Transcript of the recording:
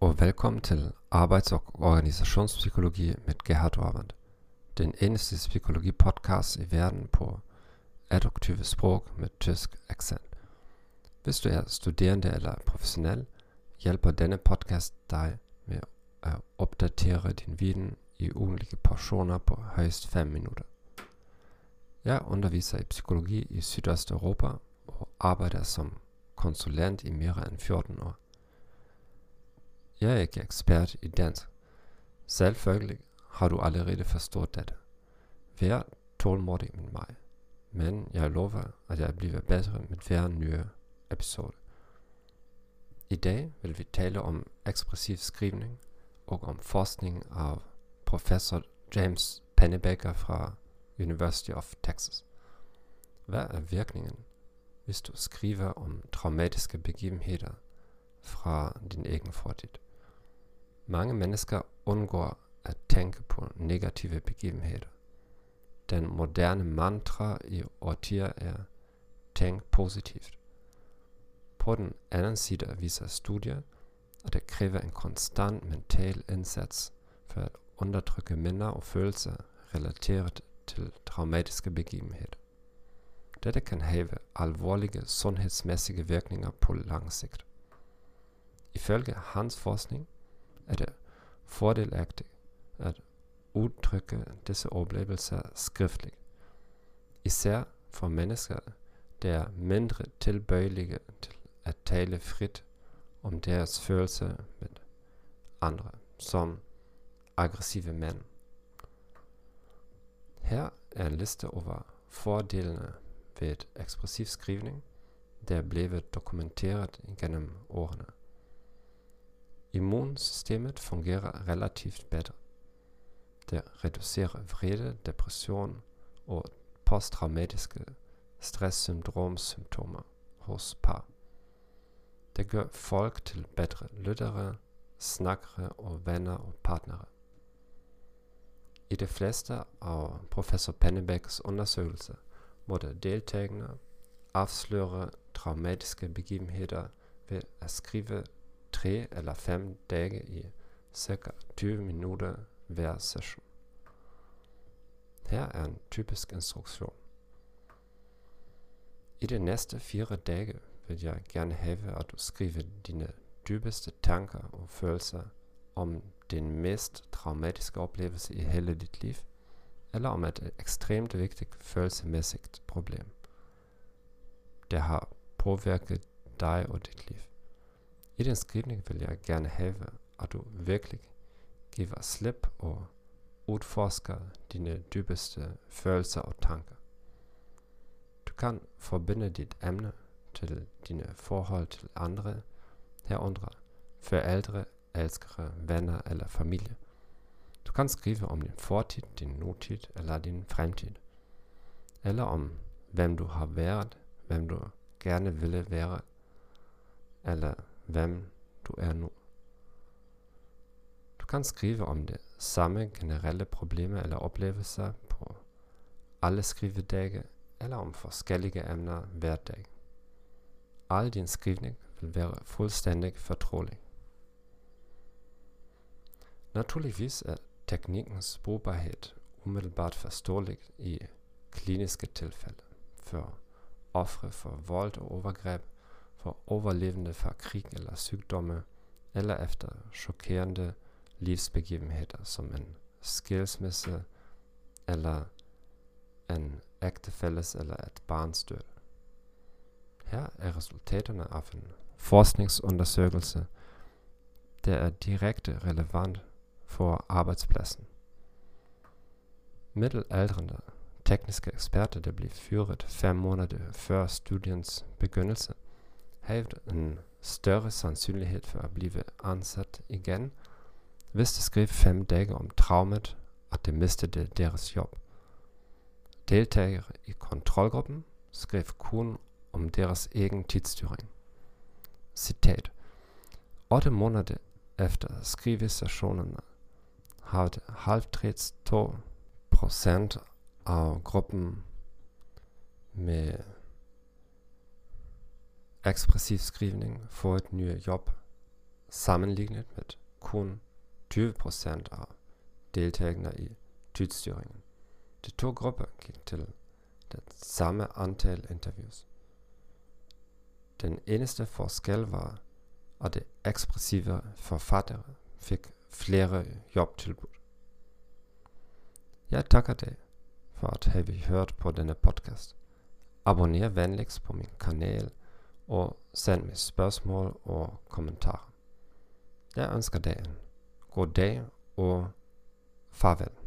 Velkommen til Arbejds- og Organisationspsykologi med Gerhard Orband. Den eneste psykologi-podcast i verden på adjektive sprog med tysk accent. Hvis du er studerende eller professionel, hjælper denne podcast dig med at opdatere din viden i ugenlige portioner på højst 5 minutter. Jeg underviser i psykologi i Sydøsteuropa og arbejder som konsulent i mere end 14 år. Jeg er ikke ekspert i dansk. Selvfølgelig har du allerede forstået dette. Vær tålmodig med mig, men jeg lover, at jeg bliver bedre med hver nye episode. I dag vil vi tale om ekspressiv skrivning og om forskning af professor James Pennebaker fra University of Texas. Hvad er virkningen, hvis du skriver om traumatiske begivenheder fra din egen fortid? Mange mennesker undgår at tænke på negative begivenheder. Den moderne mantra i årtier er tænk positivt. På den anden side viser studier, at det kræver en konstant mental indsats for at undertrykke minder og følelser relateret til traumatiske begivenheder. Dette kan have alvorlige sundhedsmæssige virkninger på lang sigt. Ifølge hans forskning er det fordelagtigt at udtrykke disse oplevelser skriftligt. Især for mennesker, der er mindre tilbøjelige til at tale frit om deres følelser med andre, som aggressive mænd. Her er en liste over fordelene ved ekspressiv skrivning, der er blevet dokumenteret gennem årene. Immunsystemet fungerer relativt bedre. Det reducerer vrede, depression og posttraumatiske stresssyndromsymptomer hos par. Det gør folk til bedre lyttere, snakkere og venner og partnere. I de fleste af professor Pennebecks undersøgelser måtte deltagerne afsløre traumatiske begivenheder ved at skrive tre eller fem dage i ca. 20 minutter hver session. Her er en typisk instruktion. I de næste fire dage vil jeg gerne have, at du skriver dine dybeste tanker og følelser om den mest traumatiske oplevelse i hele dit liv, eller om et ekstremt vigtigt følelsesmæssigt problem, der har påvirket dig og dit liv. I den skrivning vil jeg gerne have, at du virkelig giver slip og udforsker dine dybeste følelser og tanker. Du kan forbinde dit emne til dine forhold til andre, herunder forældre, elskere, venner eller familie. Du kan skrive om din fortid, din nutid eller din fremtid. Eller om hvem du har været, hvem du gerne ville være, eller hvem du er nu. Du kan skrive om det samme generelle problemer eller oplevelser på alle skrivedage eller om forskellige emner hver dag. Al din skrivning vil være fuldstændig fortrolig. Naturligvis er teknikkens brugbarhed umiddelbart forståelig i kliniske tilfælde for ofre for vold og overgreb for overlevende fra krig eller sygdomme, eller efter chokerende livsbegivenheder som en skilsmisse eller en ægtefælles eller et barns død. Her er resultaterne af en forskningsundersøgelse, der er direkte relevant for arbejdspladsen. Middelaldrende tekniske eksperter, der blev fyret fem måneder før studiens begyndelse, havde en større sandsynlighed for at blive ansat igen, hvis de skrev fem dage om traumet, at de mistede deres job. Deltagere i kontrolgruppen skrev kun om deres egen tidsstyring. Citat. 8 måneder efter skrivesessionerne havde halvtreds 2 procent af gruppen med ekspressiv skrivning få et nye job sammenlignet med kun 20% av deltakerne i tidsstyringen. De to grupper gikk til det samme antall interviews. Den eneste forskjell var at de ekspressive forfattere fikk flere jobbtilbud. Jeg takker deg for at har hørt på denne podkast. Abonner vennligst på min kanal, og send mig spørgsmål og kommentarer. Jeg ønsker dig en god dag og farvel.